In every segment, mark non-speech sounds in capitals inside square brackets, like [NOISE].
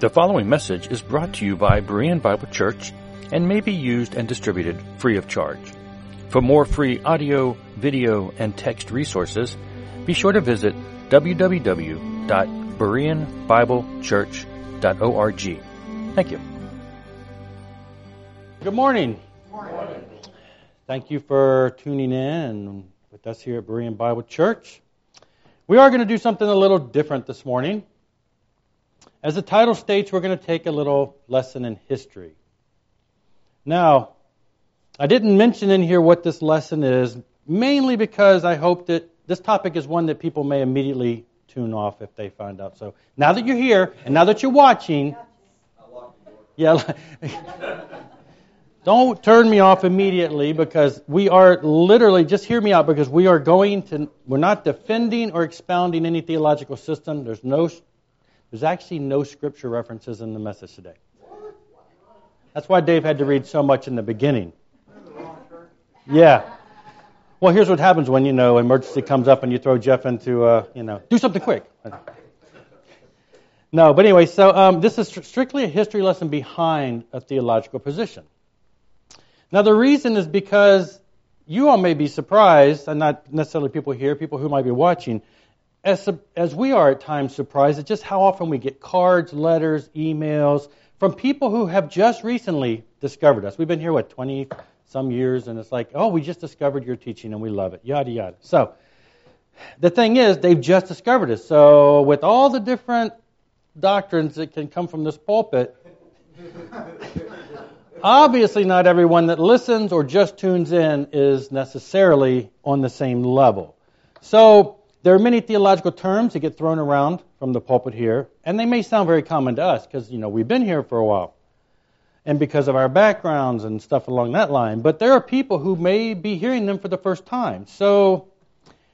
The following message is brought to you by Berean Bible Church and may be used and distributed free of charge. For more free audio, video, and text resources, be sure to visit www.bereanbiblechurch.org. Thank you. Good morning. morning. Thank you for tuning in with us here at Berean Bible Church. We are going to do something a little different this morning. As the title states, we're going to take a little lesson in history. Now, I didn't mention in here what this lesson is, mainly because I hope that this topic is one that people may immediately tune off if they find out. So now that you're here and now that you're watching, yeah, [LAUGHS] don't turn me off immediately because we are literally, just hear me out, because we are going to, we're not defending or expounding any theological system. There's no there's actually no scripture references in the message today. That's why Dave had to read so much in the beginning. Yeah. Well, here's what happens when you know emergency comes up and you throw Jeff into, uh, you know, do something quick. No, but anyway, so um, this is strictly a history lesson behind a theological position. Now, the reason is because you all may be surprised, and not necessarily people here, people who might be watching, as, as we are at times surprised at just how often we get cards, letters, emails from people who have just recently discovered us. We've been here, what, 20 some years, and it's like, oh, we just discovered your teaching and we love it, yada, yada. So, the thing is, they've just discovered us. So, with all the different doctrines that can come from this pulpit, obviously not everyone that listens or just tunes in is necessarily on the same level. So, there are many theological terms that get thrown around from the pulpit here, and they may sound very common to us because, you know, we've been here for a while and because of our backgrounds and stuff along that line. But there are people who may be hearing them for the first time. So,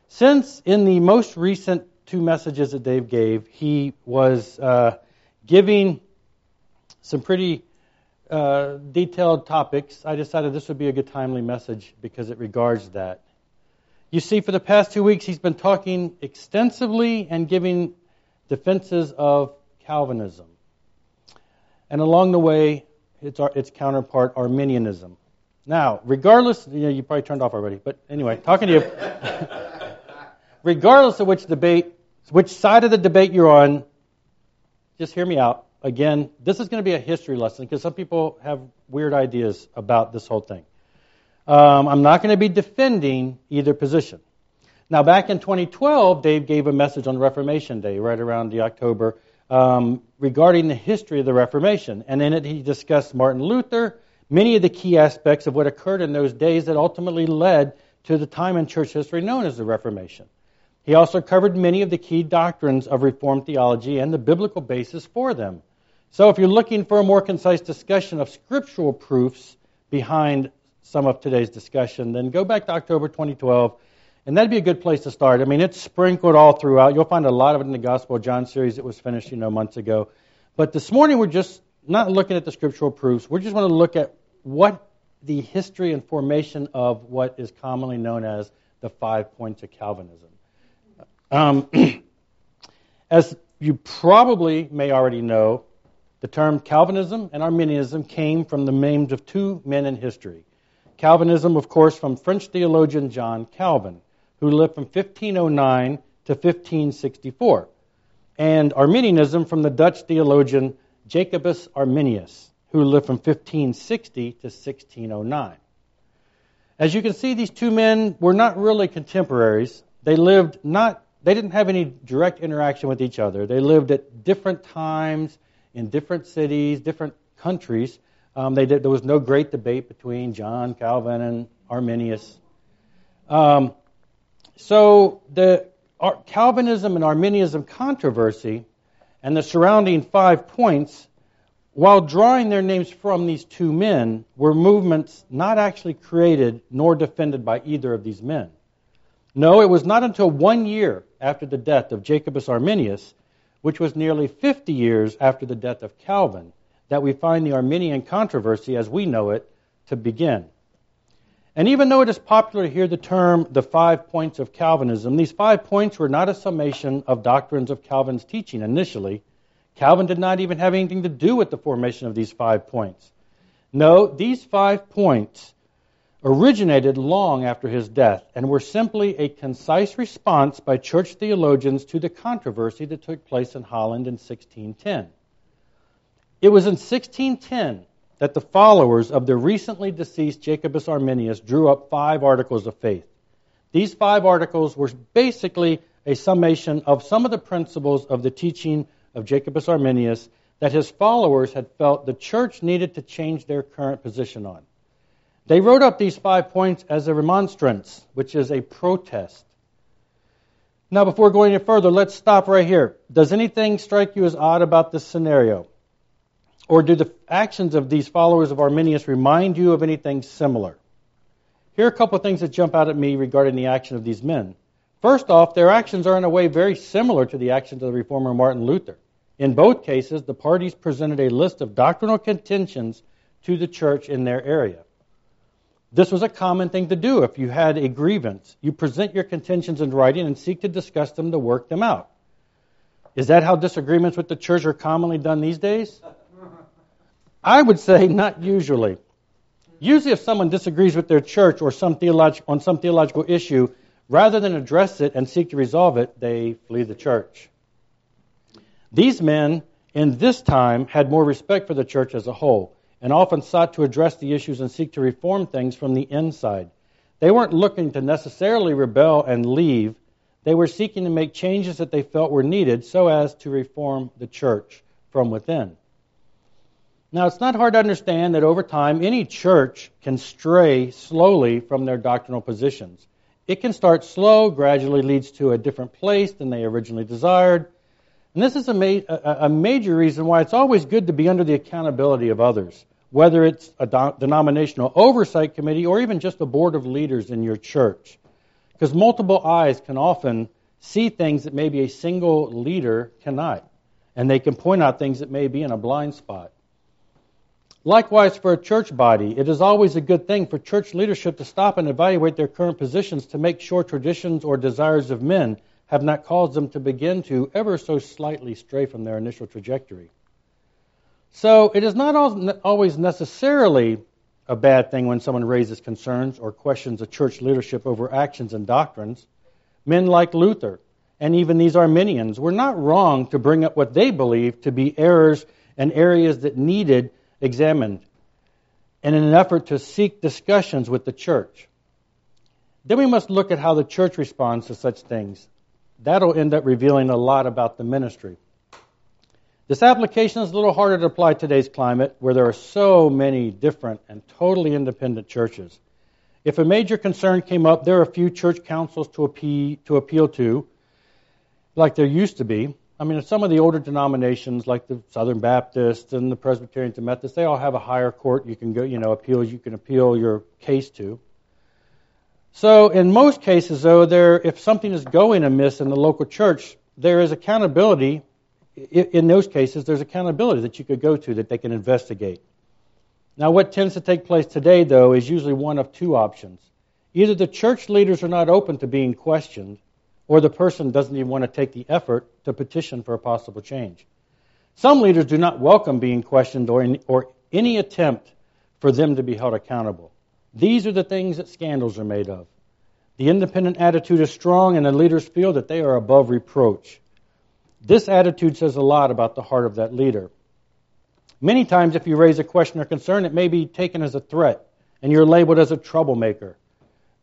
since in the most recent two messages that Dave gave, he was uh, giving some pretty uh, detailed topics, I decided this would be a good timely message because it regards that. You see, for the past two weeks, he's been talking extensively and giving defenses of Calvinism. And along the way, its, its counterpart, Arminianism. Now, regardless, you know, you probably turned off already, but anyway, talking to you. [LAUGHS] regardless of which debate, which side of the debate you're on, just hear me out. Again, this is going to be a history lesson because some people have weird ideas about this whole thing. Um, I'm not going to be defending either position. Now, back in 2012, Dave gave a message on Reformation Day, right around the October, um, regarding the history of the Reformation. And in it, he discussed Martin Luther, many of the key aspects of what occurred in those days that ultimately led to the time in church history known as the Reformation. He also covered many of the key doctrines of Reformed theology and the biblical basis for them. So, if you're looking for a more concise discussion of scriptural proofs behind some of today's discussion, then go back to October 2012, and that'd be a good place to start. I mean, it's sprinkled all throughout. You'll find a lot of it in the Gospel of John series that was finished, you know, months ago. But this morning, we're just not looking at the scriptural proofs. We're just going to look at what the history and formation of what is commonly known as the five points of Calvinism. Um, [CLEARS THROAT] as you probably may already know, the term Calvinism and Arminianism came from the names of two men in history Calvinism, of course, from French theologian John Calvin, who lived from 1509 to 1564, and Arminianism from the Dutch theologian Jacobus Arminius, who lived from 1560 to 1609. As you can see, these two men were not really contemporaries. They lived not they didn't have any direct interaction with each other. They lived at different times in different cities, different countries, um, did, there was no great debate between John Calvin and Arminius. Um, so the Calvinism and Arminianism controversy and the surrounding five points, while drawing their names from these two men, were movements not actually created nor defended by either of these men. No, it was not until one year after the death of Jacobus Arminius, which was nearly 50 years after the death of Calvin, that we find the Arminian controversy as we know it to begin. And even though it is popular to hear the term the five points of Calvinism, these five points were not a summation of doctrines of Calvin's teaching initially. Calvin did not even have anything to do with the formation of these five points. No, these five points originated long after his death and were simply a concise response by church theologians to the controversy that took place in Holland in 1610. It was in 1610 that the followers of the recently deceased Jacobus Arminius drew up five articles of faith. These five articles were basically a summation of some of the principles of the teaching of Jacobus Arminius that his followers had felt the church needed to change their current position on. They wrote up these five points as a remonstrance, which is a protest. Now, before going any further, let's stop right here. Does anything strike you as odd about this scenario? Or do the actions of these followers of Arminius remind you of anything similar? Here are a couple of things that jump out at me regarding the action of these men. First off, their actions are in a way very similar to the actions of the reformer Martin Luther. In both cases, the parties presented a list of doctrinal contentions to the church in their area. This was a common thing to do if you had a grievance. You present your contentions in writing and seek to discuss them to work them out. Is that how disagreements with the church are commonly done these days? I would say not usually. Usually, if someone disagrees with their church or some theolog- on some theological issue, rather than address it and seek to resolve it, they flee the church. These men in this time had more respect for the church as a whole and often sought to address the issues and seek to reform things from the inside. They weren't looking to necessarily rebel and leave. They were seeking to make changes that they felt were needed so as to reform the church from within. Now, it's not hard to understand that over time, any church can stray slowly from their doctrinal positions. It can start slow, gradually leads to a different place than they originally desired. And this is a, ma- a, major reason why it's always good to be under the accountability of others, whether it's a do- denominational oversight committee or even just a board of leaders in your church. Because multiple eyes can often see things that maybe a single leader cannot. And they can point out things that may be in a blind spot. Likewise, for a church body, it is always a good thing for church leadership to stop and evaluate their current positions to make sure traditions or desires of men have not caused them to begin to ever so slightly stray from their initial trajectory. So it is not always necessarily a bad thing when someone raises concerns or questions a church leadership over actions and doctrines. Men like Luther and even these Arminians were not wrong to bring up what they believed to be errors and areas that needed examined and in an effort to seek discussions with the church. Then we must look at how the church responds to such things. That'll end up revealing a lot about the ministry. This application is a little harder to apply today's climate where there are so many different and totally independent churches. If a major concern came up, there are a few church councils to appeal, to appeal to, like there used to be. I mean, some of the older denominations, like the Southern Baptists and the Presbyterians and Methodists, they all have a higher court you can go, you know, appeal. You can appeal your case to. So, in most cases, though, there, if something is going amiss in the local church, there is accountability. In those cases, there's accountability that you could go to that they can investigate. Now, what tends to take place today, though, is usually one of two options. Either the church leaders are not open to being questioned, or the person doesn't even want to take the effort to petition for a possible change. Some leaders do not welcome being questioned or, in, or any attempt for them to be held accountable. These are the things that scandals are made of. The independent attitude is strong, and the leaders feel that they are above reproach. This attitude says a lot about the heart of that leader. Many times, if you raise a question or concern, it may be taken as a threat, and you're labeled as a troublemaker.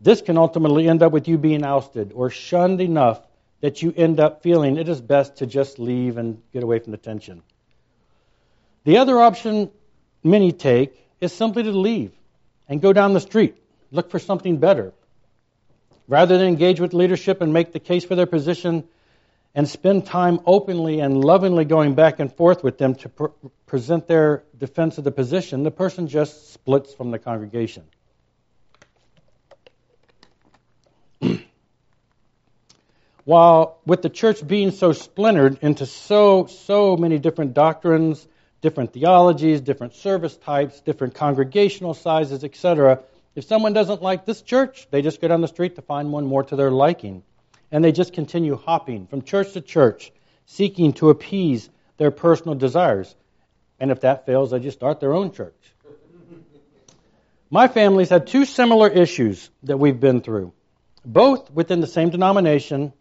This can ultimately end up with you being ousted or shunned enough that you end up feeling it is best to just leave and get away from the tension. The other option many take is simply to leave and go down the street, look for something better. Rather than engage with leadership and make the case for their position and spend time openly and lovingly going back and forth with them to pr- present their defense of the position, the person just splits from the congregation. While with the church being so splintered into so, so many different doctrines, different theologies, different service types, different congregational sizes, etc., if someone doesn't like this church, they just go down the street to find one more to their liking. And they just continue hopping from church to church, seeking to appease their personal desires. And if that fails, they just start their own church. My family's had two similar issues that we've been through, both within the same denomination,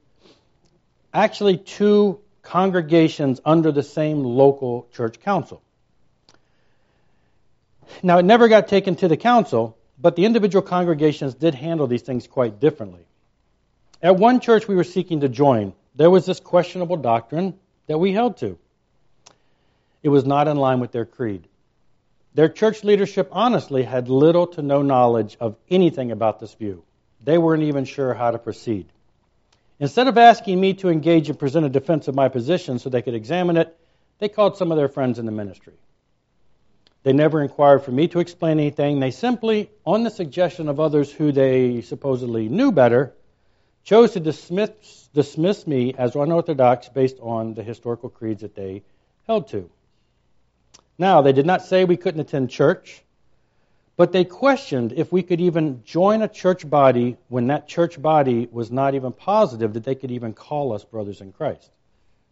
actually, two congregations under the same local church council. Now, it never got taken to the council, but the individual congregations did handle these things quite differently. At one church we were seeking to join, there was this questionable doctrine that we held to. It was not in line with their creed. Their church leadership honestly had little to no knowledge of anything about this view. They weren't even sure how to proceed. Instead of asking me to engage and present a defense of my position so they could examine it, they called some of their friends in the ministry. They never inquired for me to explain anything. They simply, on the suggestion of others who they supposedly knew better, chose to dismiss, dismiss me as unorthodox based on the historical creeds that they held to. Now, they did not say we couldn't attend church, but they questioned if we could even join a church body when that church body was not even positive that they could even call us brothers in Christ,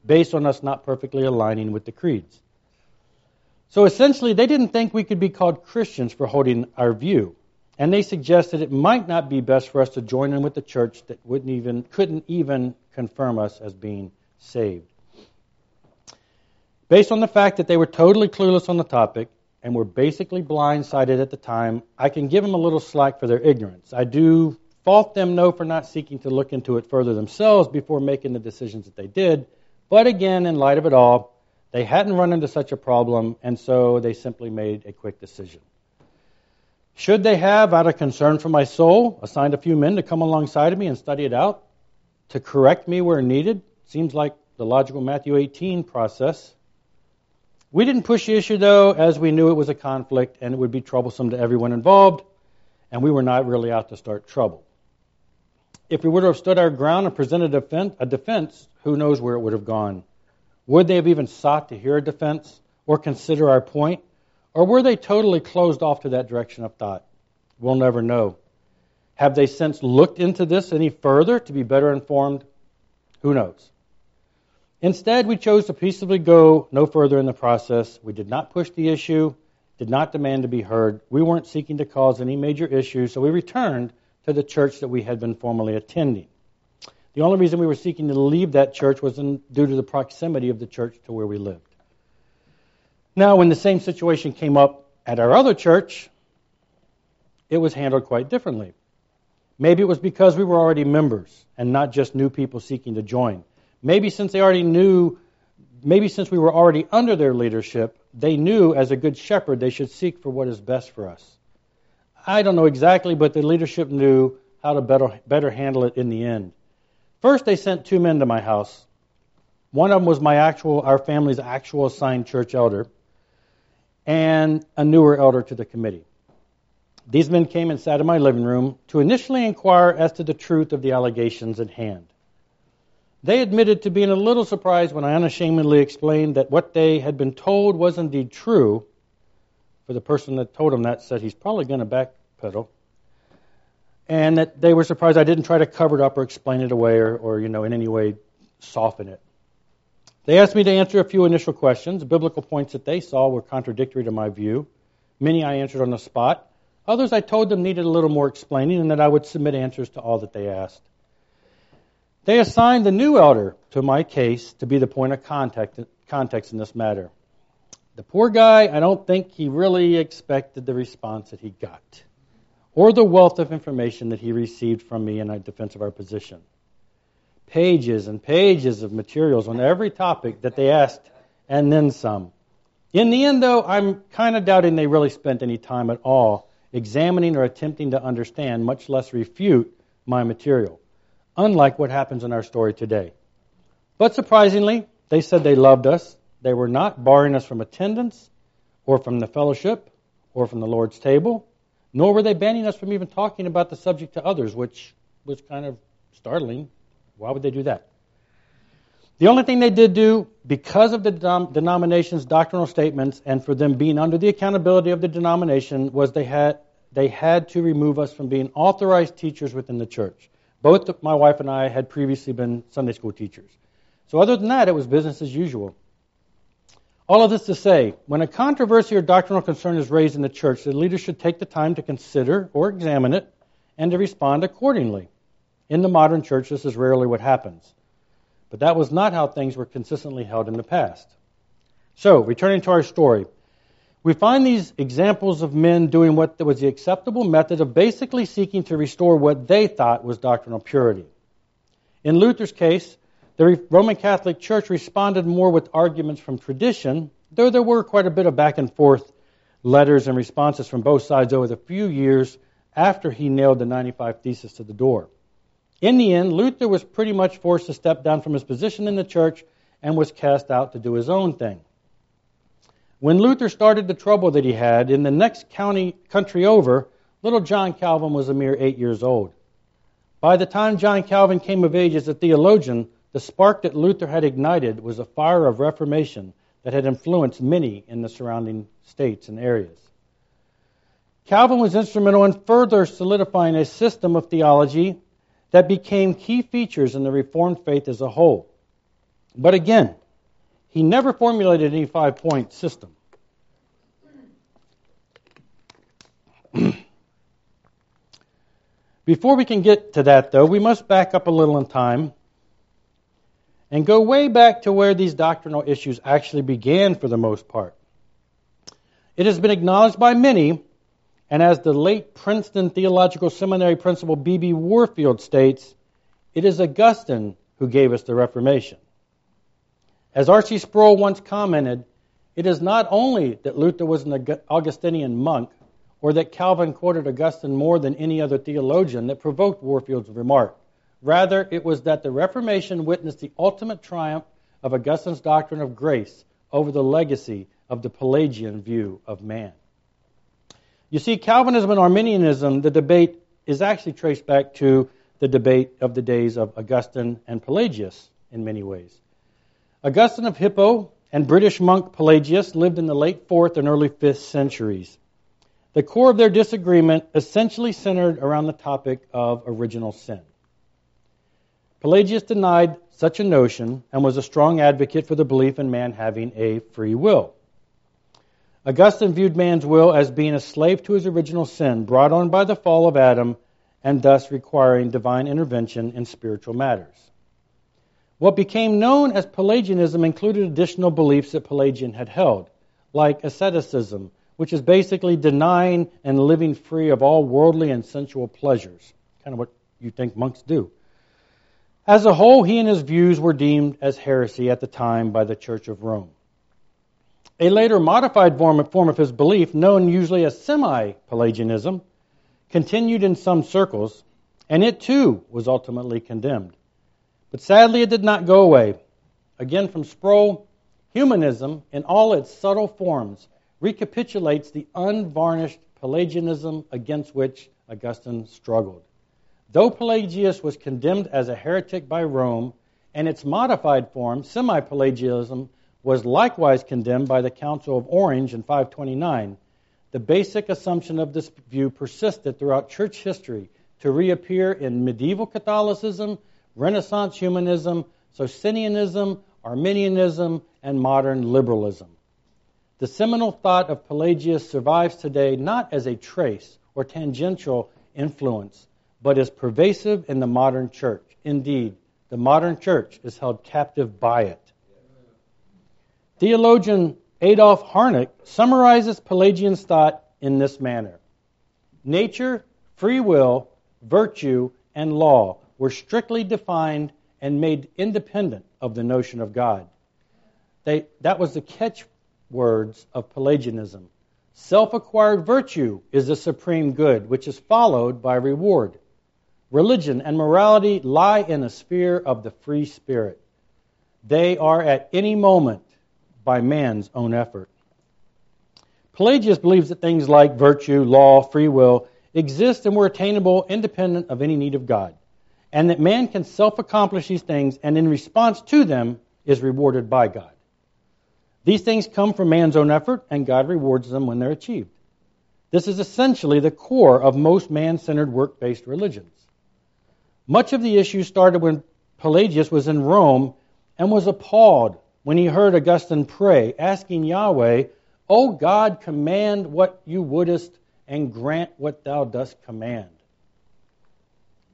based on us not perfectly aligning with the creeds. So essentially, they didn't think we could be called Christians for holding our view. And they suggested it might not be best for us to join in with the church that wouldn't even, couldn't even confirm us as being saved. Based on the fact that they were totally clueless on the topic and were basically blindsided at the time, I can give them a little slack for their ignorance. I do fault them, no, for not seeking to look into it further themselves before making the decisions that they did. But again, in light of it all, they hadn't run into such a problem, and so they simply made a quick decision. Should they have, out of concern for my soul, assigned a few men to come alongside of me and study it out, to correct me where needed? Seems like the logical Matthew 18 process. We didn't push the issue, though, as we knew it was a conflict and it would be troublesome to everyone involved, and we were not really out to start trouble. If we would have stood our ground and presented a defense, who knows where it would have gone. Would they have even sought to hear a defense or consider our point? Or were they totally closed off to that direction of thought? We'll never know. Have they since looked into this any further to be better informed? Who knows? Instead, we chose to peaceably go no further in the process. We did not push the issue, did not demand to be heard. We weren't seeking to cause any major issues, so we returned to the church that we had been formerly attending. The only reason we were seeking to leave that church was in, due to the proximity of the church to where we lived. Now, when the same situation came up at our other church, it was handled quite differently. Maybe it was because we were already members and not just new people seeking to join. Maybe since they already knew, maybe since we were already under their leadership, they knew as a good shepherd they should seek for what is best for us. I don't know exactly, but the leadership knew how to better, better handle it in the end. First, they sent two men to my house. One of them was my actual, our family's actual assigned church elder, and a newer elder to the committee. These men came and sat in my living room to initially inquire as to the truth of the allegations at hand. They admitted to being a little surprised when I unashamedly explained that what they had been told was indeed true. For the person that told them that said he's probably going to backpedal and that they were surprised I didn't try to cover it up or explain it away or, or you know, in any way soften it. They asked me to answer a few initial questions. Biblical points that they saw were contradictory to my view. Many I answered on the spot. Others I told them needed a little more explaining and that I would submit answers to all that they asked. They assigned the new elder to my case to be the point of contact, context in this matter. The poor guy, I don't think he really expected the response that he got or the wealth of information that he received from me in defense of our position. Pages and pages of materials on every topic that they asked, and then some. In the end, though, I'm kind of doubting they really spent any time at all examining or attempting to understand, much less refute, my material, unlike what happens in our story today. But surprisingly, they said they loved us. They were not barring us from attendance or from the fellowship or from the Lord's table nor were they banning us from even talking about the subject to others, which was kind of startling. Why would they do that? The only thing they did do, because of the denomination's doctrinal statements and for them being under the accountability of the denomination, was they had, they had to remove us from being authorized teachers within the church. Both my wife and I had previously been Sunday school teachers. So, other than that, it was business as usual. All of this to say, when a controversy or doctrinal concern is raised in the church, the leader should take the time to consider or examine it and to respond accordingly. In the modern church, this is rarely what happens. But that was not how things were consistently held in the past. So, returning to our story, we find these examples of men doing what was the acceptable method of basically seeking to restore what they thought was doctrinal purity. In Luther's case, the Roman Catholic Church responded more with arguments from tradition, though there were quite a bit of back and forth letters and responses from both sides over the few years after he nailed the 95 Thesis to the door. In the end, Luther was pretty much forced to step down from his position in the church and was cast out to do his own thing. When Luther started the trouble that he had in the next county country over, little John Calvin was a mere eight years old. By the time John Calvin came of age as a theologian, the spark that Luther had ignited was a fire of reformation that had influenced many in the surrounding states and areas. Calvin was instrumental in further solidifying a system of theology that became key features in the Reformed faith as a whole. But again, he never formulated any five point system. [CLEARS THROAT] Before we can get to that, though, we must back up a little in time and go way back to where these doctrinal issues actually began for the most part. It has been acknowledged by many, and as the late Princeton Theological Seminary principal B.B. Warfield states, it is Augustine who gave us the Reformation. As R.C. Sproul once commented, it is not only that Luther was an Augustinian monk, or that Calvin quoted Augustine more than any other theologian that provoked Warfield's remark. Rather, it was that the Reformation witnessed the ultimate triumph of Augustine's doctrine of grace over the legacy of the Pelagian view of man. You see, Calvinism and Arminianism, the debate is actually traced back to the debate of the days of Augustine and Pelagius in many ways. Augustine of Hippo and British monk Pelagius lived in the late 4th and early 5th centuries. The core of their disagreement essentially centered around the topic of original sin. Pelagius denied such a notion and was a strong advocate for the belief in man having a free will. Augustine viewed man's will as being a slave to his original sin, brought on by the fall of Adam, and thus requiring divine intervention in spiritual matters. What became known as Pelagianism included additional beliefs that Pelagian had held, like asceticism, which is basically denying and living free of all worldly and sensual pleasures. Kind of what you think monks do. As a whole, he and his views were deemed as heresy at the time by the Church of Rome. A later modified form of his belief, known usually as semi Pelagianism, continued in some circles, and it too was ultimately condemned. But sadly, it did not go away. Again, from Sproul, humanism, in all its subtle forms, recapitulates the unvarnished Pelagianism against which Augustine struggled. Though Pelagius was condemned as a heretic by Rome, and its modified form, semi Pelagianism, was likewise condemned by the Council of Orange in 529, the basic assumption of this view persisted throughout church history to reappear in medieval Catholicism, Renaissance humanism, Socinianism, Arminianism, and modern liberalism. The seminal thought of Pelagius survives today not as a trace or tangential influence, but is pervasive in the modern church. Indeed, the modern church is held captive by it. Theologian Adolf Harnack summarizes Pelagian's thought in this manner Nature, free will, virtue, and law were strictly defined and made independent of the notion of God. They, that was the catchwords of Pelagianism. Self acquired virtue is the supreme good, which is followed by reward. Religion and morality lie in the sphere of the free spirit. They are at any moment by man's own effort. Pelagius believes that things like virtue, law, free will exist and were attainable independent of any need of God, and that man can self accomplish these things and in response to them is rewarded by God. These things come from man's own effort, and God rewards them when they're achieved. This is essentially the core of most man centered work based religions. Much of the issue started when Pelagius was in Rome and was appalled when he heard Augustine pray, asking Yahweh, O God, command what you wouldest and grant what thou dost command.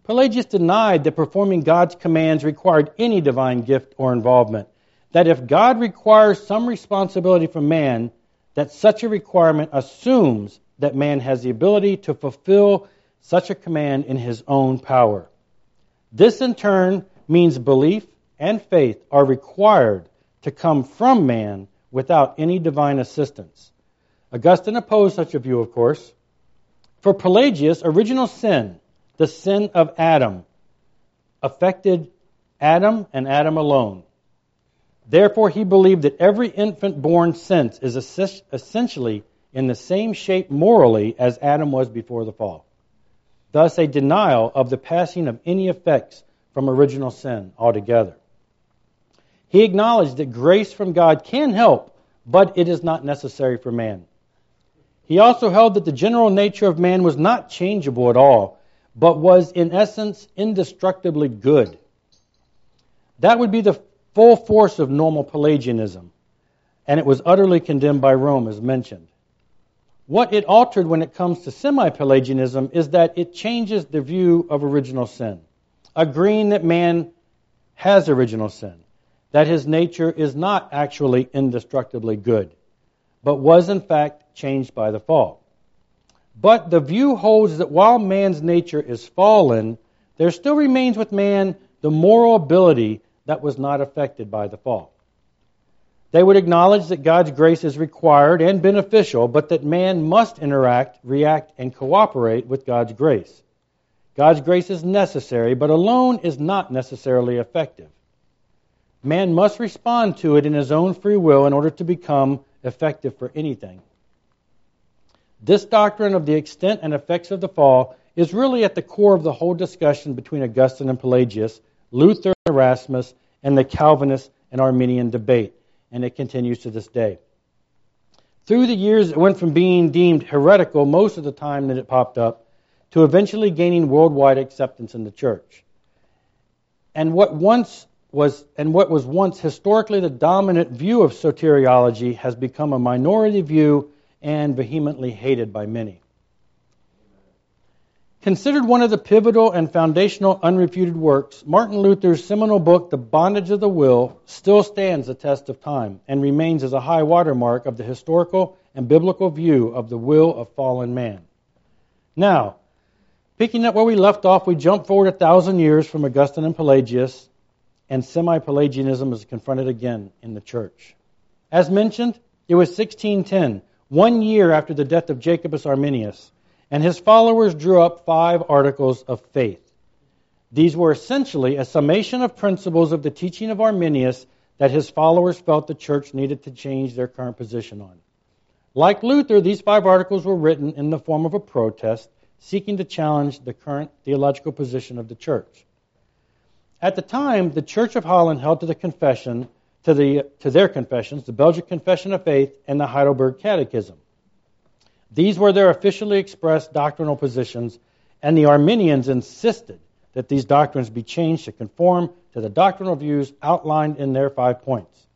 Pelagius denied that performing God's commands required any divine gift or involvement. That if God requires some responsibility from man, that such a requirement assumes that man has the ability to fulfill such a command in his own power. This in turn means belief and faith are required to come from man without any divine assistance. Augustine opposed such a view, of course. For Pelagius, original sin, the sin of Adam, affected Adam and Adam alone. Therefore, he believed that every infant born since is essentially in the same shape morally as Adam was before the fall. Thus, a denial of the passing of any effects from original sin altogether. He acknowledged that grace from God can help, but it is not necessary for man. He also held that the general nature of man was not changeable at all, but was in essence indestructibly good. That would be the full force of normal Pelagianism, and it was utterly condemned by Rome, as mentioned. What it altered when it comes to semi Pelagianism is that it changes the view of original sin, agreeing that man has original sin, that his nature is not actually indestructibly good, but was in fact changed by the fall. But the view holds that while man's nature is fallen, there still remains with man the moral ability that was not affected by the fall. They would acknowledge that God's grace is required and beneficial, but that man must interact, react, and cooperate with God's grace. God's grace is necessary, but alone is not necessarily effective. Man must respond to it in his own free will in order to become effective for anything. This doctrine of the extent and effects of the fall is really at the core of the whole discussion between Augustine and Pelagius, Luther and Erasmus, and the Calvinist and Arminian debate, and it continues to this day. Through the years, it went from being deemed heretical most of the time that it popped up to eventually gaining worldwide acceptance in the church. And what once was and what was once historically the dominant view of soteriology has become a minority view and vehemently hated by many. Considered one of the pivotal and foundational unrefuted works, Martin Luther's seminal book, The Bondage of the Will, still stands the test of time and remains as a high watermark of the historical and biblical view of the will of fallen man. Now, picking up where we left off, we jump forward a thousand years from Augustine and Pelagius, and semi Pelagianism is confronted again in the church. As mentioned, it was 1610 one year after the death of Jacobus Arminius, and his followers drew up five articles of faith. These were essentially a summation of principles of the teaching of Arminius that his followers felt the church needed to change their current position on. Like Luther, these five articles were written in the form of a protest seeking to challenge the current theological position of the church. At the time, the Church of Holland held to the confession to, the, to their confessions, the Belgic Confession of Faith and the Heidelberg Catechism. These were their officially expressed doctrinal positions, and the Arminians insisted that these doctrines be changed to conform to the doctrinal views outlined in their five points.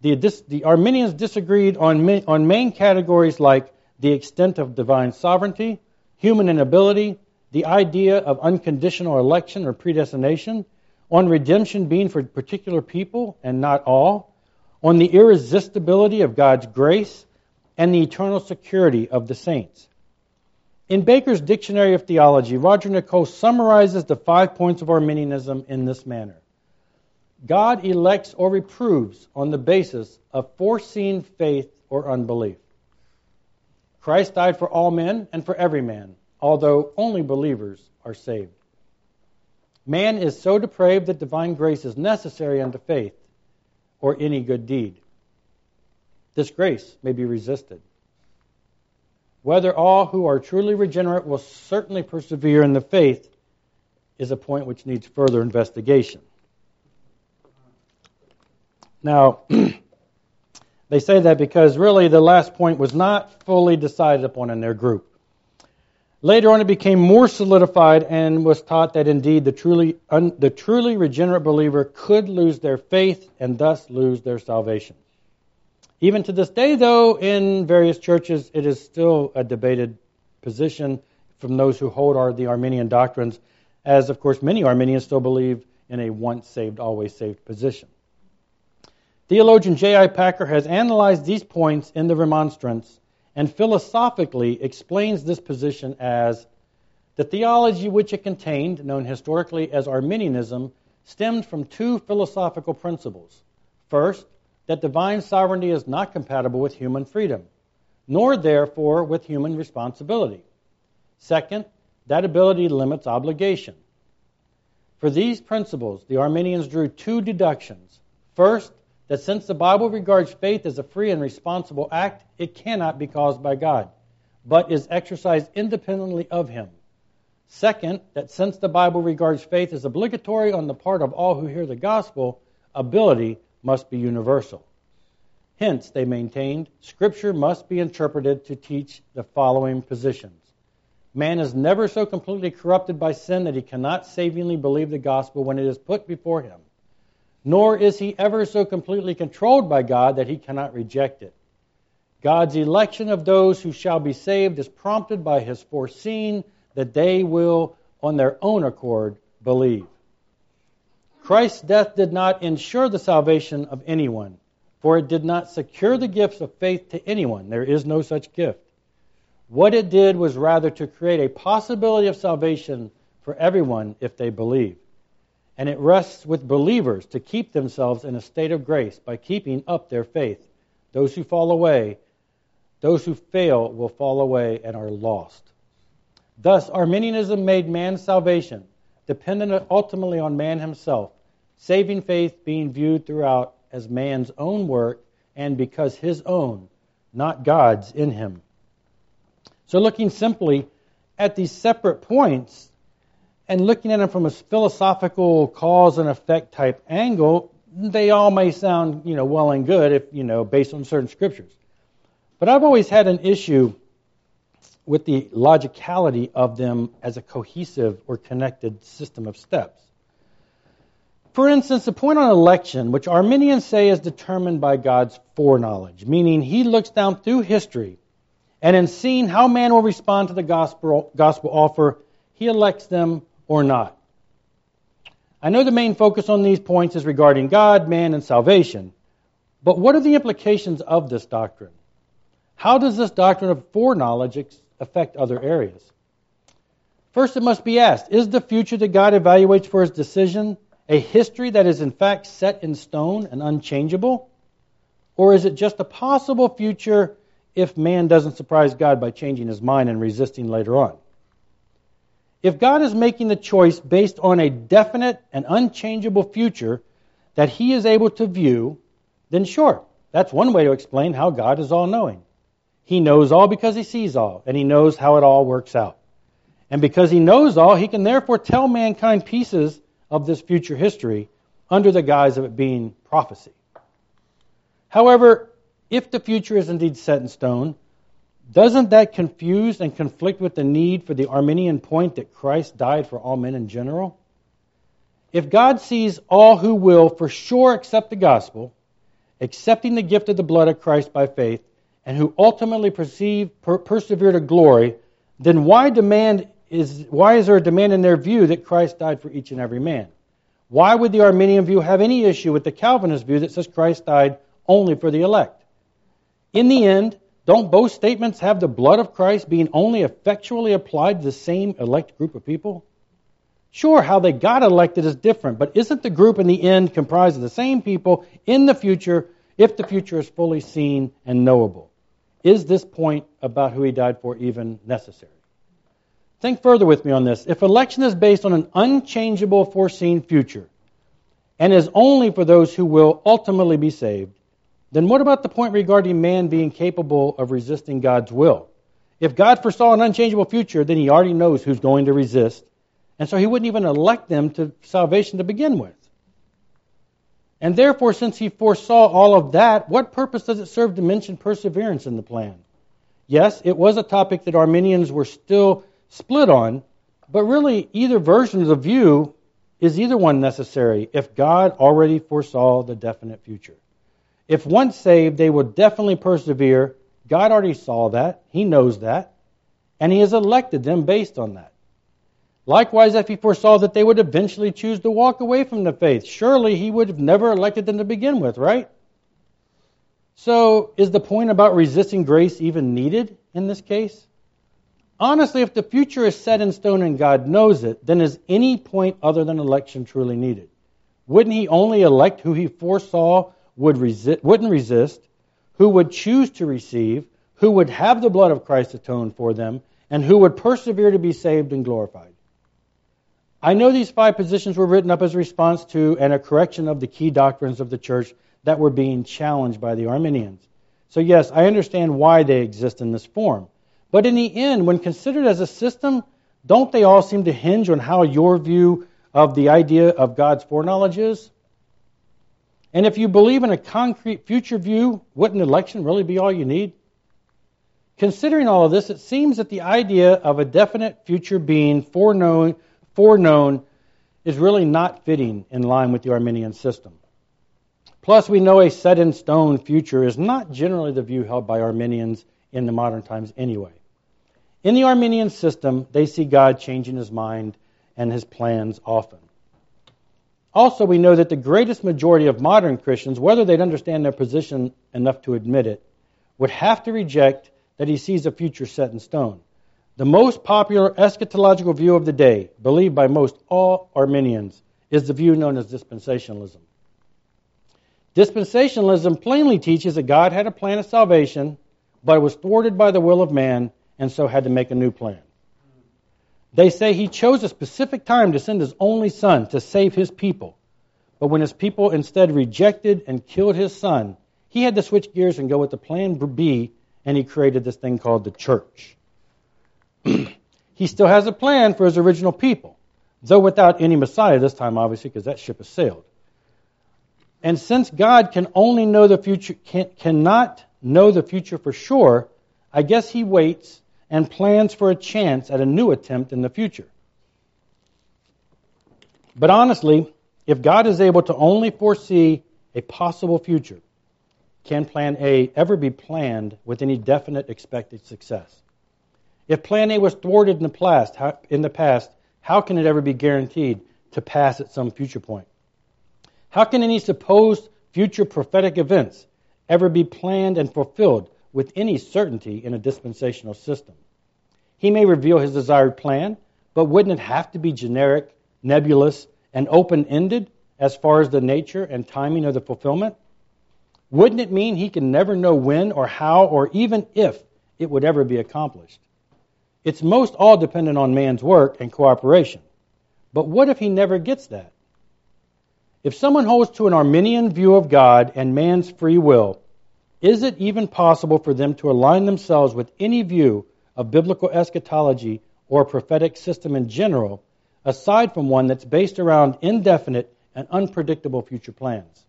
The, the Arminians disagreed on, on main categories like the extent of divine sovereignty, human inability, the idea of unconditional election or predestination, on redemption being for particular people and not all, on the irresistibility of God's grace, and the eternal security of the saints. In Baker's Dictionary of Theology, Roger Nicole summarizes the five points of Arminianism in this manner God elects or reproves on the basis of foreseen faith or unbelief. Christ died for all men and for every man, although only believers are saved. Man is so depraved that divine grace is necessary unto faith or any good deed. This grace may be resisted. Whether all who are truly regenerate will certainly persevere in the faith is a point which needs further investigation. Now, [CLEARS THROAT] they say that because really the last point was not fully decided upon in their group. Later on, it became more solidified and was taught that indeed the truly, un, the truly regenerate believer could lose their faith and thus lose their salvation. Even to this day, though, in various churches, it is still a debated position from those who hold our, the Arminian doctrines, as of course many Arminians still believe in a once saved, always saved position. Theologian J.I. Packer has analyzed these points in the Remonstrance and philosophically explains this position as the theology which it contained, known historically as Arminianism, stemmed from two philosophical principles. First, that divine sovereignty is not compatible with human freedom, nor therefore with human responsibility. Second, that ability limits obligation. For these principles, the Arminians drew two deductions. First, that since the Bible regards faith as a free and responsible act, it cannot be caused by God, but is exercised independently of Him. Second, that since the Bible regards faith as obligatory on the part of all who hear the gospel, ability must be universal. Hence, they maintained, Scripture must be interpreted to teach the following positions. Man is never so completely corrupted by sin that he cannot savingly believe the gospel when it is put before him. Nor is he ever so completely controlled by God that he cannot reject it. God's election of those who shall be saved is prompted by his foreseeing that they will, on their own accord, believe. Christ's death did not ensure the salvation of anyone, for it did not secure the gifts of faith to anyone. There is no such gift. What it did was rather to create a possibility of salvation for everyone if they believe. And it rests with believers to keep themselves in a state of grace by keeping up their faith. Those who fall away, those who fail will fall away and are lost. Thus, Arminianism made man's salvation dependent ultimately on man himself saving faith being viewed throughout as man's own work and because his own, not God's, in him. So, looking simply at these separate points and looking at them from a philosophical cause and effect type angle, they all may sound, you know, well and good if, you know, based on certain scriptures. But I've always had an issue with the logicality of them as a cohesive or connected system of steps. For instance, the point on election, which Arminians say is determined by God's foreknowledge, meaning he looks down through history and in seeing how man will respond to the gospel, gospel offer, he elects them or not. I know the main focus on these points is regarding God, man, and salvation, but what are the implications of this doctrine? How does this doctrine of foreknowledge affect other areas? First, it must be asked is the future that God evaluates for his decision a history that is in fact set in stone and unchangeable? Or is it just a possible future if man doesn't surprise God by changing his mind and resisting later on? If God is making the choice based on a definite and unchangeable future that he is able to view, then sure, that's one way to explain how God is all knowing. He knows all because he sees all, and he knows how it all works out. And because he knows all, he can therefore tell mankind pieces of this future history under the guise of it being prophecy. However, if the future is indeed set in stone, doesn't that confuse and conflict with the need for the Arminian point that Christ died for all men in general? If God sees all who will for sure accept the gospel, accepting the gift of the blood of Christ by faith, and who ultimately perceive, per, persevere to glory, then why demand is why is there a demand in their view that Christ died for each and every man? Why would the Arminian view have any issue with the Calvinist view that says Christ died only for the elect? In the end, don't both statements have the blood of Christ being only effectually applied to the same elect group of people? Sure, how they got elected is different, but isn't the group in the end comprised of the same people in the future if the future is fully seen and knowable? Is this point about who he died for even necessary? Think further with me on this. If election is based on an unchangeable, foreseen future and is only for those who will ultimately be saved, then what about the point regarding man being capable of resisting God's will? If God foresaw an unchangeable future, then he already knows who's going to resist, and so he wouldn't even elect them to salvation to begin with. And therefore, since he foresaw all of that, what purpose does it serve to mention perseverance in the plan? Yes, it was a topic that Arminians were still split on, but really either version of the view is either one necessary if God already foresaw the definite future. If once saved, they will definitely persevere. God already saw that. He knows that. And He has elected them based on that. Likewise, if He foresaw that they would eventually choose to walk away from the faith, surely He would have never elected them to begin with, right? So, is the point about resisting grace even needed in this case? Honestly, if the future is set in stone and God knows it, then is any point other than election truly needed? Wouldn't He only elect who He foresaw would resist, wouldn't resist, who would choose to receive, who would have the blood of Christ atone for them, and who would persevere to be saved and glorified? I know these five positions were written up as a response to and a correction of the key doctrines of the church that were being challenged by the Arminians. So, yes, I understand why they exist in this form. But in the end, when considered as a system, don't they all seem to hinge on how your view of the idea of God's foreknowledge is? And if you believe in a concrete future view, wouldn't election really be all you need? Considering all of this, it seems that the idea of a definite future being foreknown, foreknown is really not fitting in line with the Arminian system. Plus, we know a set in stone future is not generally the view held by Arminians in the modern times anyway. In the Arminian system, they see God changing his mind and his plans often. Also, we know that the greatest majority of modern Christians, whether they'd understand their position enough to admit it, would have to reject that he sees a future set in stone. The most popular eschatological view of the day, believed by most all Arminians, is the view known as dispensationalism. Dispensationalism plainly teaches that God had a plan of salvation, but it was thwarted by the will of man, and so had to make a new plan. They say he chose a specific time to send his only son to save his people. But when his people instead rejected and killed his son, he had to switch gears and go with the plan B, and he created this thing called the church. [CLEARS THROAT] he still has a plan for his original people, though without any Messiah this time, obviously, because that ship has sailed. And since God can only know the future, can, cannot know the future for sure, I guess he waits and plans for a chance at a new attempt in the future. But honestly, if God is able to only foresee a possible future, can plan A ever be planned with any definite expected success? If plan A was thwarted in the past, how, in the past, how can it ever be guaranteed to pass at some future point? How can any supposed future prophetic events ever be planned and fulfilled with any certainty in a dispensational system. He may reveal his desired plan, but wouldn't it have to be generic, nebulous, and open ended as far as the nature and timing of the fulfillment? Wouldn't it mean he can never know when or how or even if it would ever be accomplished? It's most all dependent on man's work and cooperation. But what if he never gets that? If someone holds to an Arminian view of God and man's free will, is it even possible for them to align themselves with any view of biblical eschatology or prophetic system in general, aside from one that's based around indefinite and unpredictable future plans?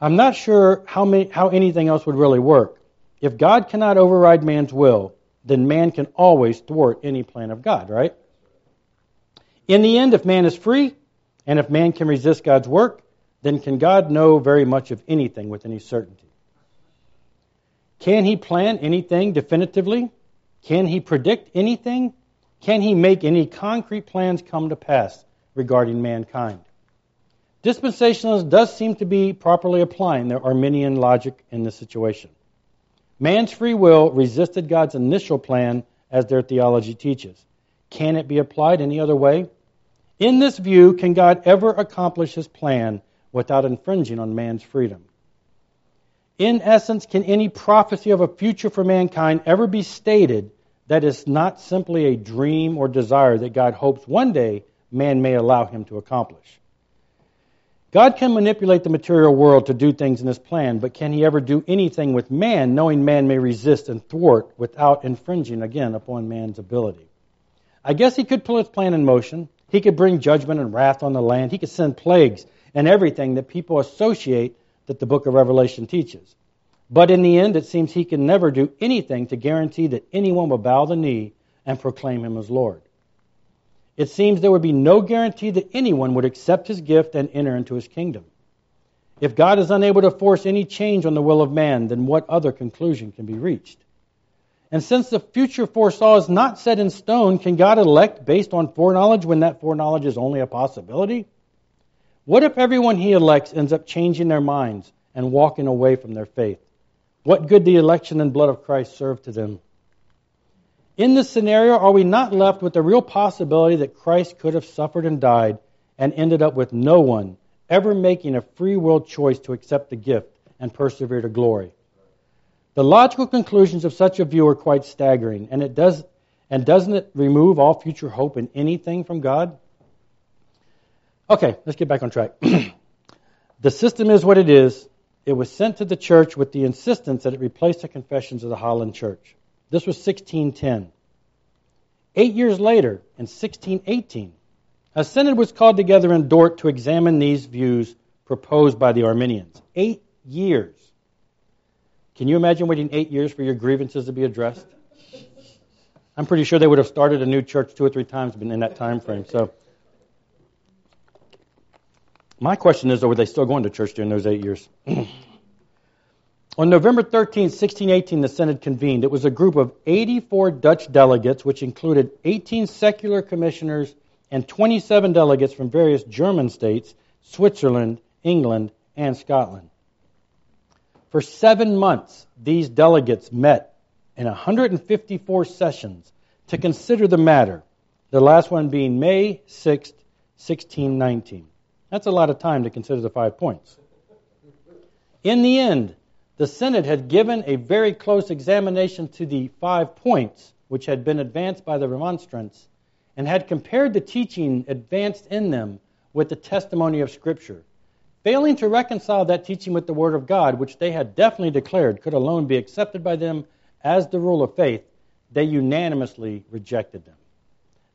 I'm not sure how, many, how anything else would really work. If God cannot override man's will, then man can always thwart any plan of God, right? In the end, if man is free, and if man can resist God's work, then can God know very much of anything with any certainty? Can he plan anything definitively? Can he predict anything? Can he make any concrete plans come to pass regarding mankind? Dispensationalism does seem to be properly applying their Arminian logic in this situation. Man's free will resisted God's initial plan as their theology teaches. Can it be applied any other way? In this view, can God ever accomplish his plan without infringing on man's freedom? In essence, can any prophecy of a future for mankind ever be stated that is not simply a dream or desire that God hopes one day man may allow him to accomplish? God can manipulate the material world to do things in his plan, but can he ever do anything with man, knowing man may resist and thwart without infringing again upon man's ability? I guess he could put his plan in motion. He could bring judgment and wrath on the land. He could send plagues and everything that people associate that the book of Revelation teaches. But in the end, it seems he can never do anything to guarantee that anyone will bow the knee and proclaim him as Lord. It seems there would be no guarantee that anyone would accept his gift and enter into his kingdom. If God is unable to force any change on the will of man, then what other conclusion can be reached? And since the future foresaw is not set in stone, can God elect based on foreknowledge when that foreknowledge is only a possibility? What if everyone he elects ends up changing their minds and walking away from their faith? What good the election and blood of Christ serve to them? In this scenario, are we not left with the real possibility that Christ could have suffered and died and ended up with no one ever making a free will choice to accept the gift and persevere to glory? The logical conclusions of such a view are quite staggering, and it does and doesn't it remove all future hope in anything from God? Okay, let's get back on track. [CLEARS THROAT] the system is what it is. It was sent to the church with the insistence that it replace the confessions of the Holland Church. This was 1610. Eight years later, in 1618, a synod was called together in Dort to examine these views proposed by the Arminians. Eight years. Can you imagine waiting eight years for your grievances to be addressed? I'm pretty sure they would have started a new church two or three times in that time frame. So, my question is, were they still going to church during those eight years? [CLEARS THROAT] On November 13, 1618, the Synod convened. It was a group of 84 Dutch delegates, which included 18 secular commissioners and 27 delegates from various German states, Switzerland, England, and Scotland. For seven months, these delegates met in 154 sessions to consider the matter, the last one being May 6, 1619. That's a lot of time to consider the five points. In the end, the Synod had given a very close examination to the five points which had been advanced by the remonstrants and had compared the teaching advanced in them with the testimony of Scripture. Failing to reconcile that teaching with the Word of God, which they had definitely declared could alone be accepted by them as the rule of faith, they unanimously rejected them.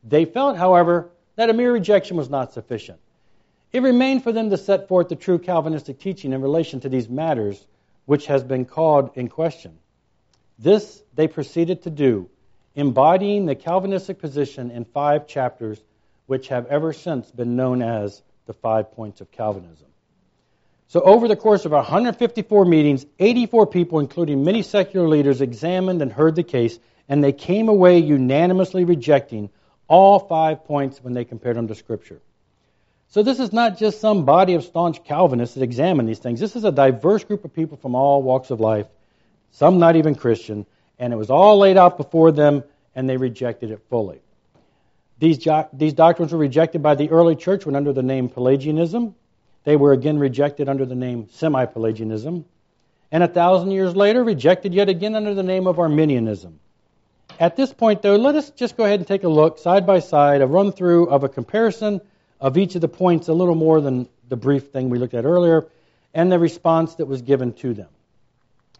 They felt, however, that a mere rejection was not sufficient. It remained for them to set forth the true Calvinistic teaching in relation to these matters which has been called in question. This they proceeded to do, embodying the Calvinistic position in five chapters, which have ever since been known as the five points of Calvinism. So, over the course of 154 meetings, 84 people, including many secular leaders, examined and heard the case, and they came away unanimously rejecting all five points when they compared them to Scripture. So this is not just some body of staunch Calvinists that examine these things. This is a diverse group of people from all walks of life, some not even Christian, and it was all laid out before them, and they rejected it fully. These, these doctrines were rejected by the early church when under the name Pelagianism. They were again rejected under the name semi Pelagianism. And a thousand years later, rejected yet again under the name of Arminianism. At this point, though, let us just go ahead and take a look side by side, a run through of a comparison of each of the points a little more than the brief thing we looked at earlier, and the response that was given to them.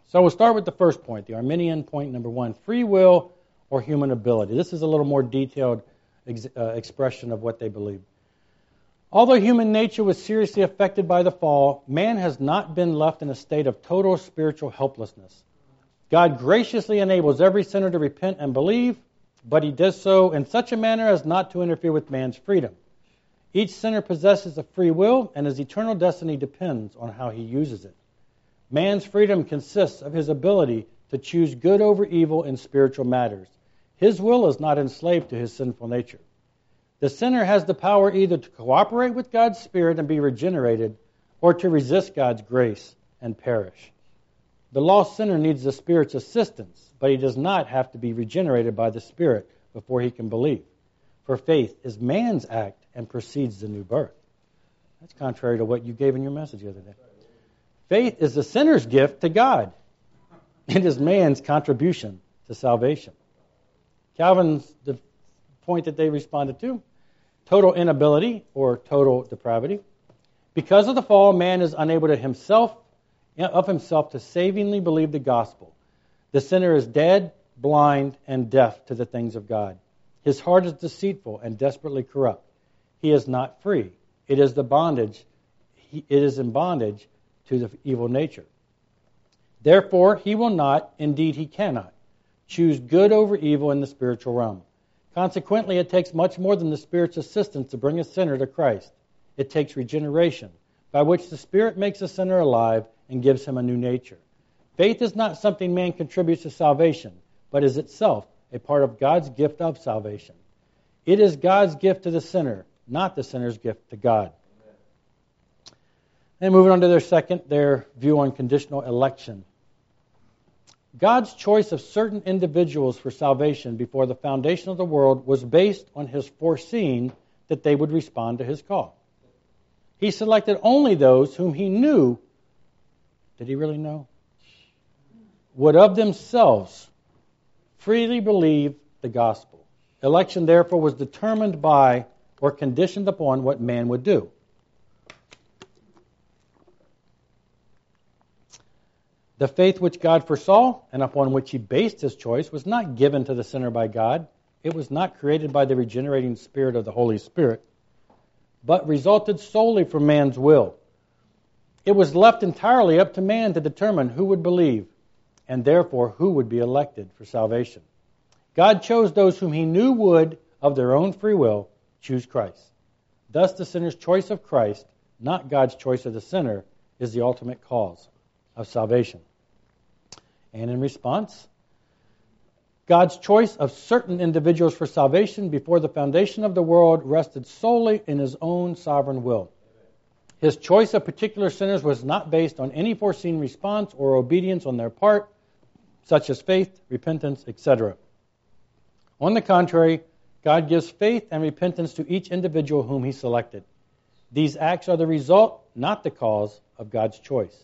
So we'll start with the first point, the Arminian point number one free will or human ability. This is a little more detailed ex- uh, expression of what they believe. Although human nature was seriously affected by the fall, man has not been left in a state of total spiritual helplessness. God graciously enables every sinner to repent and believe, but he does so in such a manner as not to interfere with man's freedom. Each sinner possesses a free will, and his eternal destiny depends on how he uses it. Man's freedom consists of his ability to choose good over evil in spiritual matters. His will is not enslaved to his sinful nature. The sinner has the power either to cooperate with God's Spirit and be regenerated, or to resist God's grace and perish. The lost sinner needs the Spirit's assistance, but he does not have to be regenerated by the Spirit before he can believe. For faith is man's act and precedes the new birth. That's contrary to what you gave in your message the other day. Faith is the sinner's gift to God. It is man's contribution to salvation. Calvin's the point that they responded to total inability or total depravity. Because of the fall, man is unable to himself of himself to savingly believe the gospel. The sinner is dead, blind, and deaf to the things of God. His heart is deceitful and desperately corrupt he is not free. It is the bondage, he, it is in bondage to the evil nature. Therefore, he will not, indeed, he cannot, choose good over evil in the spiritual realm. Consequently, it takes much more than the Spirit's assistance to bring a sinner to Christ. It takes regeneration, by which the Spirit makes a sinner alive and gives him a new nature. Faith is not something man contributes to salvation, but is itself a part of God's gift of salvation. It is God's gift to the sinner, not the sinner's gift to God. And moving on to their second, their view on conditional election. God's choice of certain individuals for salvation before the foundation of the world was based on his foreseeing that they would respond to his call. He selected only those whom he knew. Did he really know? Would of themselves freely believe the gospel. Election, therefore, was determined by or conditioned upon what man would do. The faith which God foresaw and upon which he based his choice was not given to the sinner by God. It was not created by the regenerating spirit of the Holy Spirit, but resulted solely from man's will. It was left entirely up to man to determine who would believe and therefore who would be elected for salvation. God chose those whom he knew would, of their own free will, choose Christ. Thus, the sinner's choice of Christ, not God's choice of the sinner, is the ultimate cause of salvation. And in response, God's choice of certain individuals for salvation before the foundation of the world rested solely in his own sovereign will. His choice of particular sinners was not based on any foreseen response or obedience on their part, such as faith, repentance, etc. On the contrary, God gives faith and repentance to each individual whom he selected. These acts are the result, not the cause, of God's choice.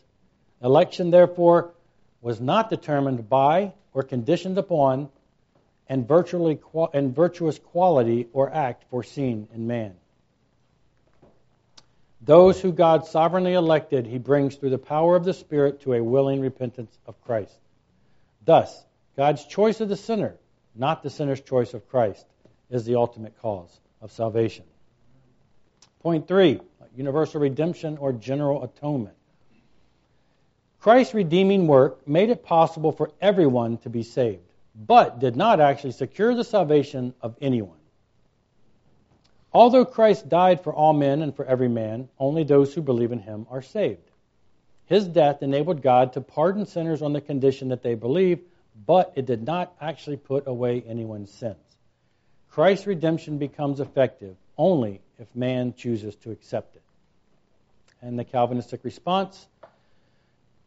Election, therefore, was not determined by or conditioned upon and, virtually, and virtuous quality or act foreseen in man. Those who God sovereignly elected, he brings through the power of the Spirit to a willing repentance of Christ. Thus, God's choice of the sinner, not the sinner's choice of Christ, is the ultimate cause of salvation. Point three universal redemption or general atonement. Christ's redeeming work made it possible for everyone to be saved, but did not actually secure the salvation of anyone. Although Christ died for all men and for every man, only those who believe in him are saved. His death enabled God to pardon sinners on the condition that they believe, but it did not actually put away anyone's sins. Christ's redemption becomes effective only if man chooses to accept it. And the Calvinistic response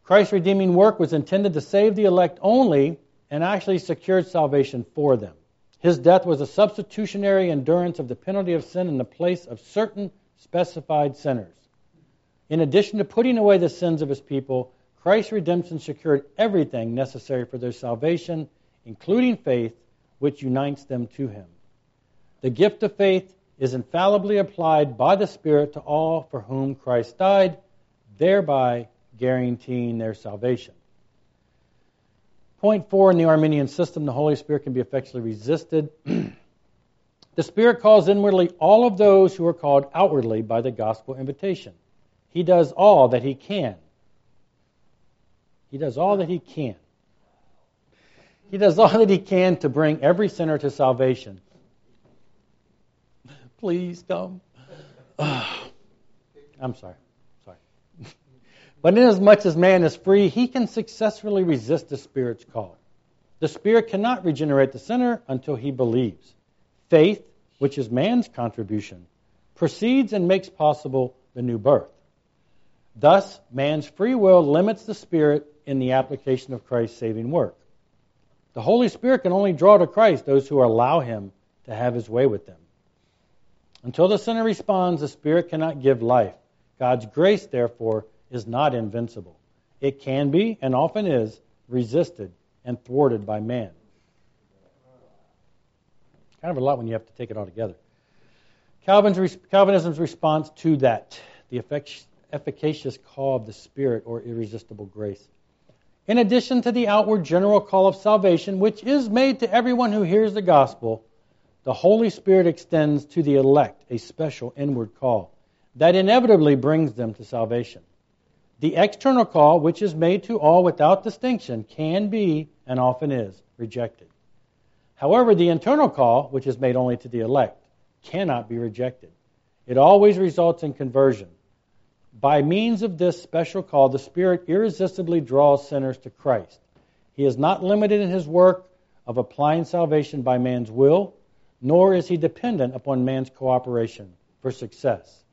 Christ's redeeming work was intended to save the elect only and actually secured salvation for them. His death was a substitutionary endurance of the penalty of sin in the place of certain specified sinners. In addition to putting away the sins of his people, Christ's redemption secured everything necessary for their salvation, including faith, which unites them to him. The gift of faith is infallibly applied by the Spirit to all for whom Christ died, thereby guaranteeing their salvation. Point four in the Arminian system, the Holy Spirit can be effectually resisted. [CLEARS THROAT] the Spirit calls inwardly all of those who are called outwardly by the gospel invitation. He does all that he can. He does all that he can. He does all that he can to bring every sinner to salvation. Please come. [SIGHS] I'm sorry. Sorry. [LAUGHS] but inasmuch as man is free, he can successfully resist the Spirit's call. The Spirit cannot regenerate the sinner until he believes. Faith, which is man's contribution, proceeds and makes possible the new birth. Thus, man's free will limits the Spirit in the application of Christ's saving work. The Holy Spirit can only draw to Christ those who allow him to have his way with them. Until the sinner responds, the Spirit cannot give life. God's grace, therefore, is not invincible. It can be, and often is, resisted and thwarted by man. Kind of a lot when you have to take it all together. Calvin's, Calvinism's response to that, the efficacious call of the Spirit or irresistible grace. In addition to the outward general call of salvation, which is made to everyone who hears the gospel, the Holy Spirit extends to the elect a special inward call that inevitably brings them to salvation. The external call, which is made to all without distinction, can be, and often is, rejected. However, the internal call, which is made only to the elect, cannot be rejected. It always results in conversion. By means of this special call, the Spirit irresistibly draws sinners to Christ. He is not limited in his work of applying salvation by man's will, nor is he dependent upon man's cooperation for success.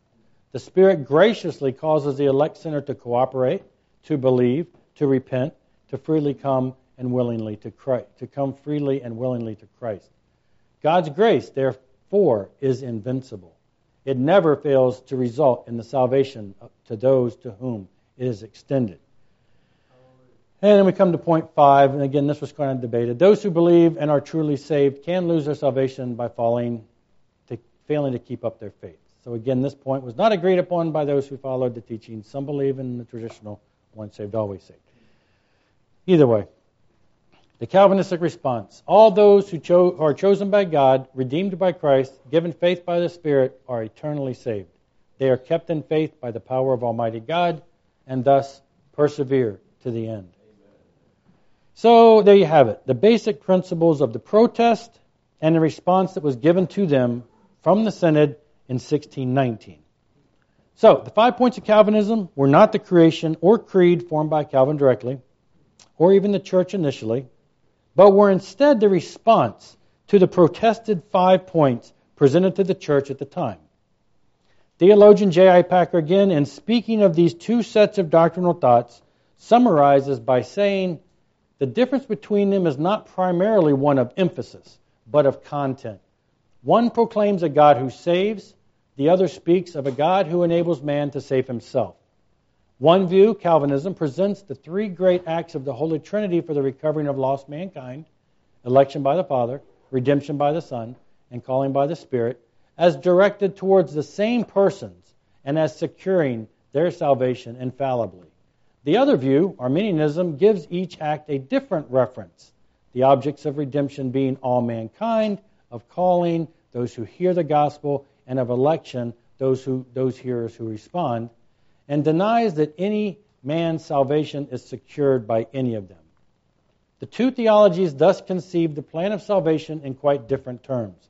The Spirit graciously causes the elect sinner to cooperate, to believe, to repent, to freely come and willingly to Christ, to come freely and willingly to Christ. God's grace, therefore, is invincible. It never fails to result in the salvation to those to whom it is extended. And then we come to point five, and again, this was kind of debated. Those who believe and are truly saved can lose their salvation by falling, to, failing to keep up their faith. So again, this point was not agreed upon by those who followed the teaching. Some believe in the traditional once saved, always saved. Either way, the Calvinistic response all those who, cho- who are chosen by God, redeemed by Christ, given faith by the Spirit, are eternally saved. They are kept in faith by the power of Almighty God and thus persevere to the end. So there you have it the basic principles of the protest and the response that was given to them from the Synod in 1619. So, the five points of Calvinism were not the creation or creed formed by Calvin directly, or even the church initially but were instead the response to the protested five points presented to the church at the time. Theologian J.I. Packer, again, in speaking of these two sets of doctrinal thoughts, summarizes by saying the difference between them is not primarily one of emphasis, but of content. One proclaims a God who saves, the other speaks of a God who enables man to save himself. One view, Calvinism, presents the three great acts of the Holy Trinity for the recovering of lost mankind election by the Father, redemption by the Son, and calling by the Spirit as directed towards the same persons and as securing their salvation infallibly. The other view, Arminianism, gives each act a different reference, the objects of redemption being all mankind, of calling, those who hear the gospel, and of election, those, who, those hearers who respond and denies that any man's salvation is secured by any of them. The two theologies thus conceive the plan of salvation in quite different terms.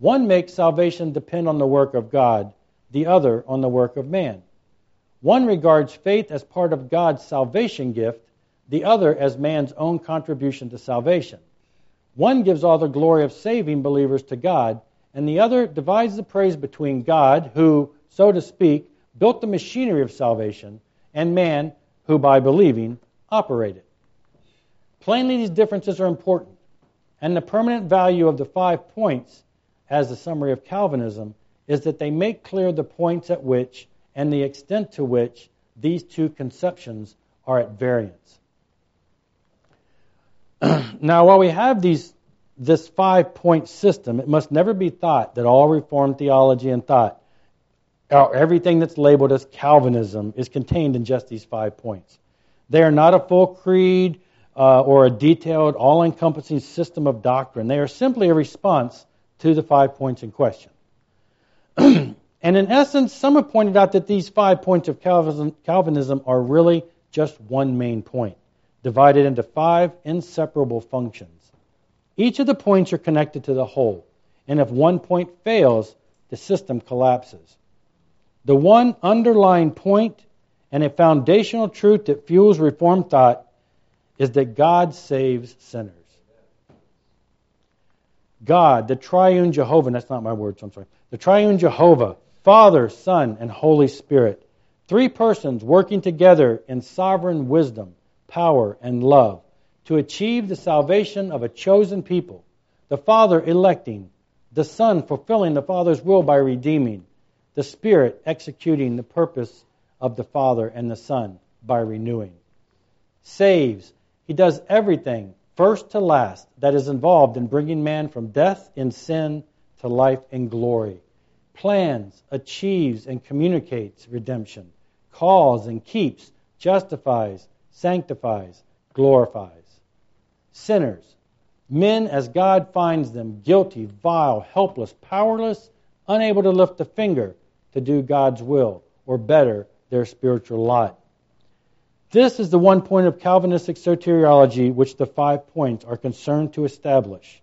One makes salvation depend on the work of God, the other on the work of man. One regards faith as part of God's salvation gift, the other as man's own contribution to salvation. One gives all the glory of saving believers to God, and the other divides the praise between God, who, so to speak, built the machinery of salvation, and man, who by believing operated. Plainly, these differences are important, and the permanent value of the five points, as the summary of Calvinism, is that they make clear the points at which and the extent to which these two conceptions are at variance. [CLEARS THROAT] now, while we have these, this five point system, it must never be thought that all Reformed theology and thought or everything that's labeled as Calvinism is contained in just these five points. They are not a full creed uh, or a detailed, all encompassing system of doctrine. They are simply a response to the five points in question. [CLEARS THROAT] and in essence, some have pointed out that these five points of Calvinism, are really just one main point, divided into five inseparable functions. Each of the points are connected to the whole, and if one point fails, the system collapses. The one underlying point and a foundational truth that fuels Reformed thought is that God saves sinners. God, the triune Jehovah, that's not my words, I'm sorry. The triune Jehovah, Father, Son, and Holy Spirit. Three persons working together in sovereign wisdom, power, and love to achieve the salvation of a chosen people. The Father electing, the Son fulfilling the Father's will by redeeming, the Spirit executing the purpose of the Father and the Son by renewing. Saves. He does everything, first to last, that is involved in bringing man from death in sin to life in glory. Plans, achieves, and communicates redemption. Calls and keeps, justifies, sanctifies, glorifies. Sinners. Men as God finds them, guilty, vile, helpless, powerless, unable to lift a finger to do God's will or better their spiritual lot. This is the one point of Calvinistic soteriology which the five points are concerned to establish.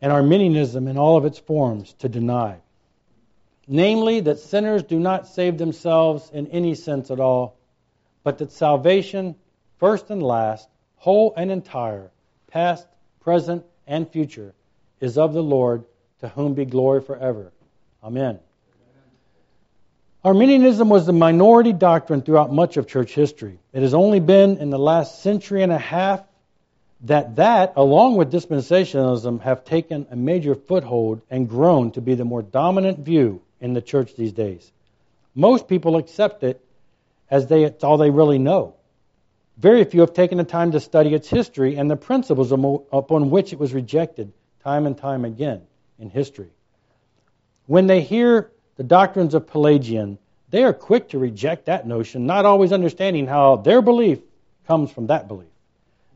and Arminianism in all of its forms to deny. Namely, that sinners do not save themselves in any sense at all, but that salvation, first and last, whole and entire, past, present, and future, is of the Lord, to whom be glory forever. Amen. Arminianism was the minority doctrine throughout much of church history. It has only been in the last century and a half that that, along with dispensationalism, have taken a major foothold and grown to be the more dominant view in the church these days. Most people accept it as they, it's all they really know. Very few have taken the time to study its history and the principles upon which it was rejected time and time again in history. When they hear the doctrines of Pelagian, they are quick to reject that notion, not always understanding how their belief comes from that belief.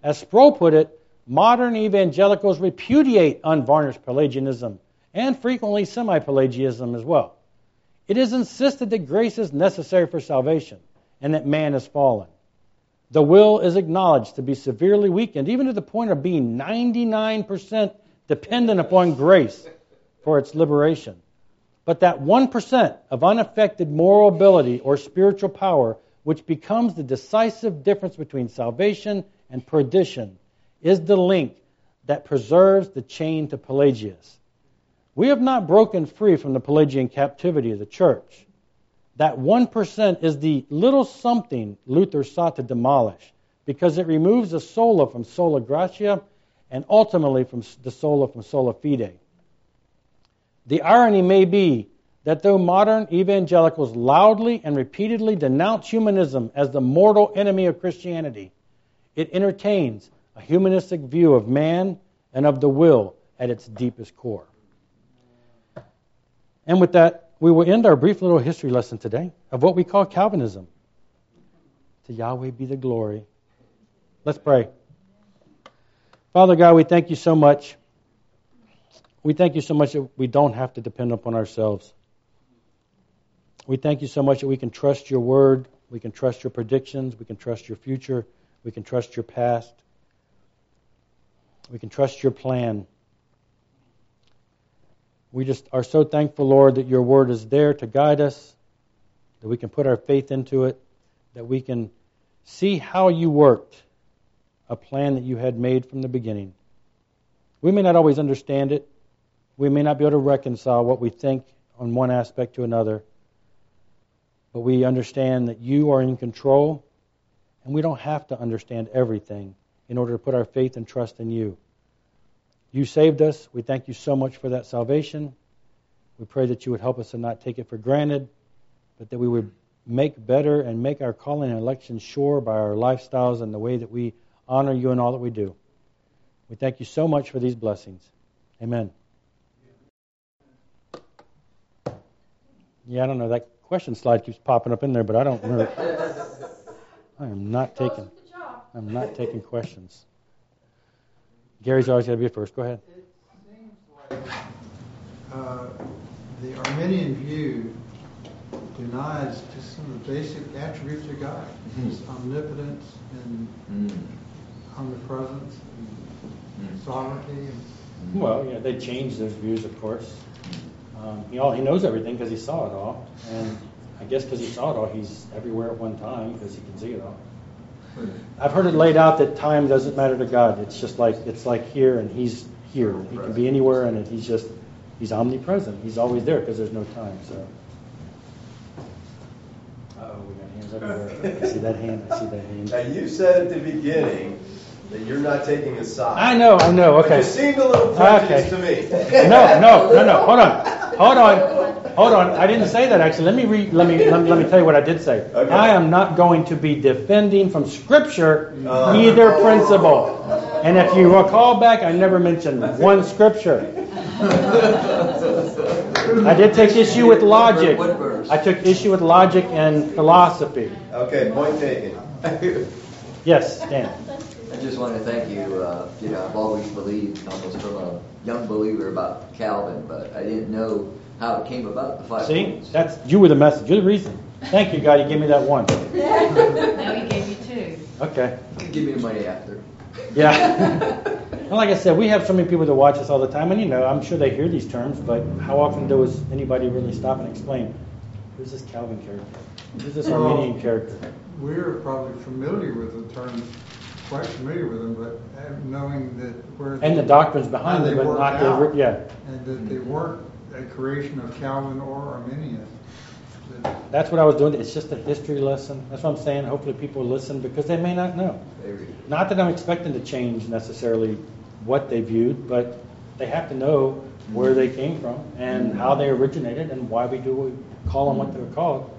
As Sproul put it, modern evangelicals repudiate unvarnished Pelagianism and frequently semi Pelagianism as well. It is insisted that grace is necessary for salvation and that man is fallen. The will is acknowledged to be severely weakened, even to the point of being 99% dependent upon grace for its liberation. But that 1% of unaffected moral ability or spiritual power, which becomes the decisive difference between salvation and perdition, is the link that preserves the chain to Pelagius. We have not broken free from the Pelagian captivity of the church. That 1% is the little something Luther sought to demolish because it removes the sola from sola gratia and ultimately from the sola from sola fide. The irony may be that though modern evangelicals loudly and repeatedly denounce humanism as the mortal enemy of Christianity, it entertains a humanistic view of man and of the will at its deepest core. And with that, we will end our brief little history lesson today of what we call Calvinism. To Yahweh be the glory. Let's pray. Father God, we thank you so much. We thank you so much that we don't have to depend upon ourselves. We thank you so much that we can trust your word, we can trust your predictions, we can trust your future. We can trust your past. We can trust your plan. We just are so thankful, Lord, that your word is there to guide us, that we can put our faith into it, that we can see how you worked a plan that you had made from the beginning. We may not always understand it. We may not be able to reconcile what we think on one aspect to another. But we understand that you are in control and we don't have to understand everything in order to put our faith and trust in you. You saved us. We thank you so much for that salvation. We pray that you would help us to not take it for granted, but that we would make better and make our calling and election sure by our lifestyles and the way that we honor you in all that we do. We thank you so much for these blessings. Amen. Yeah, I don't know. That question slide keeps popping up in there, but I don't know. [LAUGHS] I am not taking. I'm not taking questions. Gary's always got to be first. Go ahead. It seems like uh, the Arminian view denies just some of the basic attributes of God, mm-hmm. omnipotence and mm. omnipresence and mm. sovereignty. And well, yeah, they changed those views, of course. Um, he, all, he knows everything because he saw it all, and I guess because he saw it all, he's everywhere at one time because he can see it all. I've heard it laid out that time doesn't matter to God. It's just like it's like here and he's here. He can be anywhere and he's just he's omnipresent. He's always there because there's no time. So. Oh, we got hands everywhere. I see that hand. I see that hand. Now you said at the beginning that you're not taking a side. I know. I know. Okay. It seemed a little ah, prejudiced okay. to me. no, no, no, no. Hold on. Hold on. Hold on, I didn't say that actually. Let me read. Let me let me, let me tell you what I did say. Okay. I am not going to be defending from Scripture uh, either principle. And if you recall back, I never mentioned one Scripture. I did take issue with logic. I took issue with logic and philosophy. Okay, point taken. yes, Dan. I just want to thank you. Uh, you know, I've always believed, almost from a young believer, about Calvin, but I didn't know how it came about, the five See, points. that's you were the message. You're the reason. Thank you, God. You gave me that one. [LAUGHS] now he gave you two. Okay. Give me the money after. Yeah. [LAUGHS] And like I said, we have so many people that watch us all the time, and you know, I'm sure they hear these terms, but how often does anybody really stop and explain, who's this Calvin character? Who's this Well- character? We're probably familiar with the terms, quite familiar with them, but uh, knowing that where. And the doctrines behind them, but not out, the, yeah. And that they weren't a creation of Calvin or Arminius. That's what I was doing. It's just a history lesson. That's what I'm saying. Hopefully people listen because they may not know. Not that I'm expecting to change necessarily what they viewed, but they have to know where they came from and how they originated and why we do what we call them what they're called.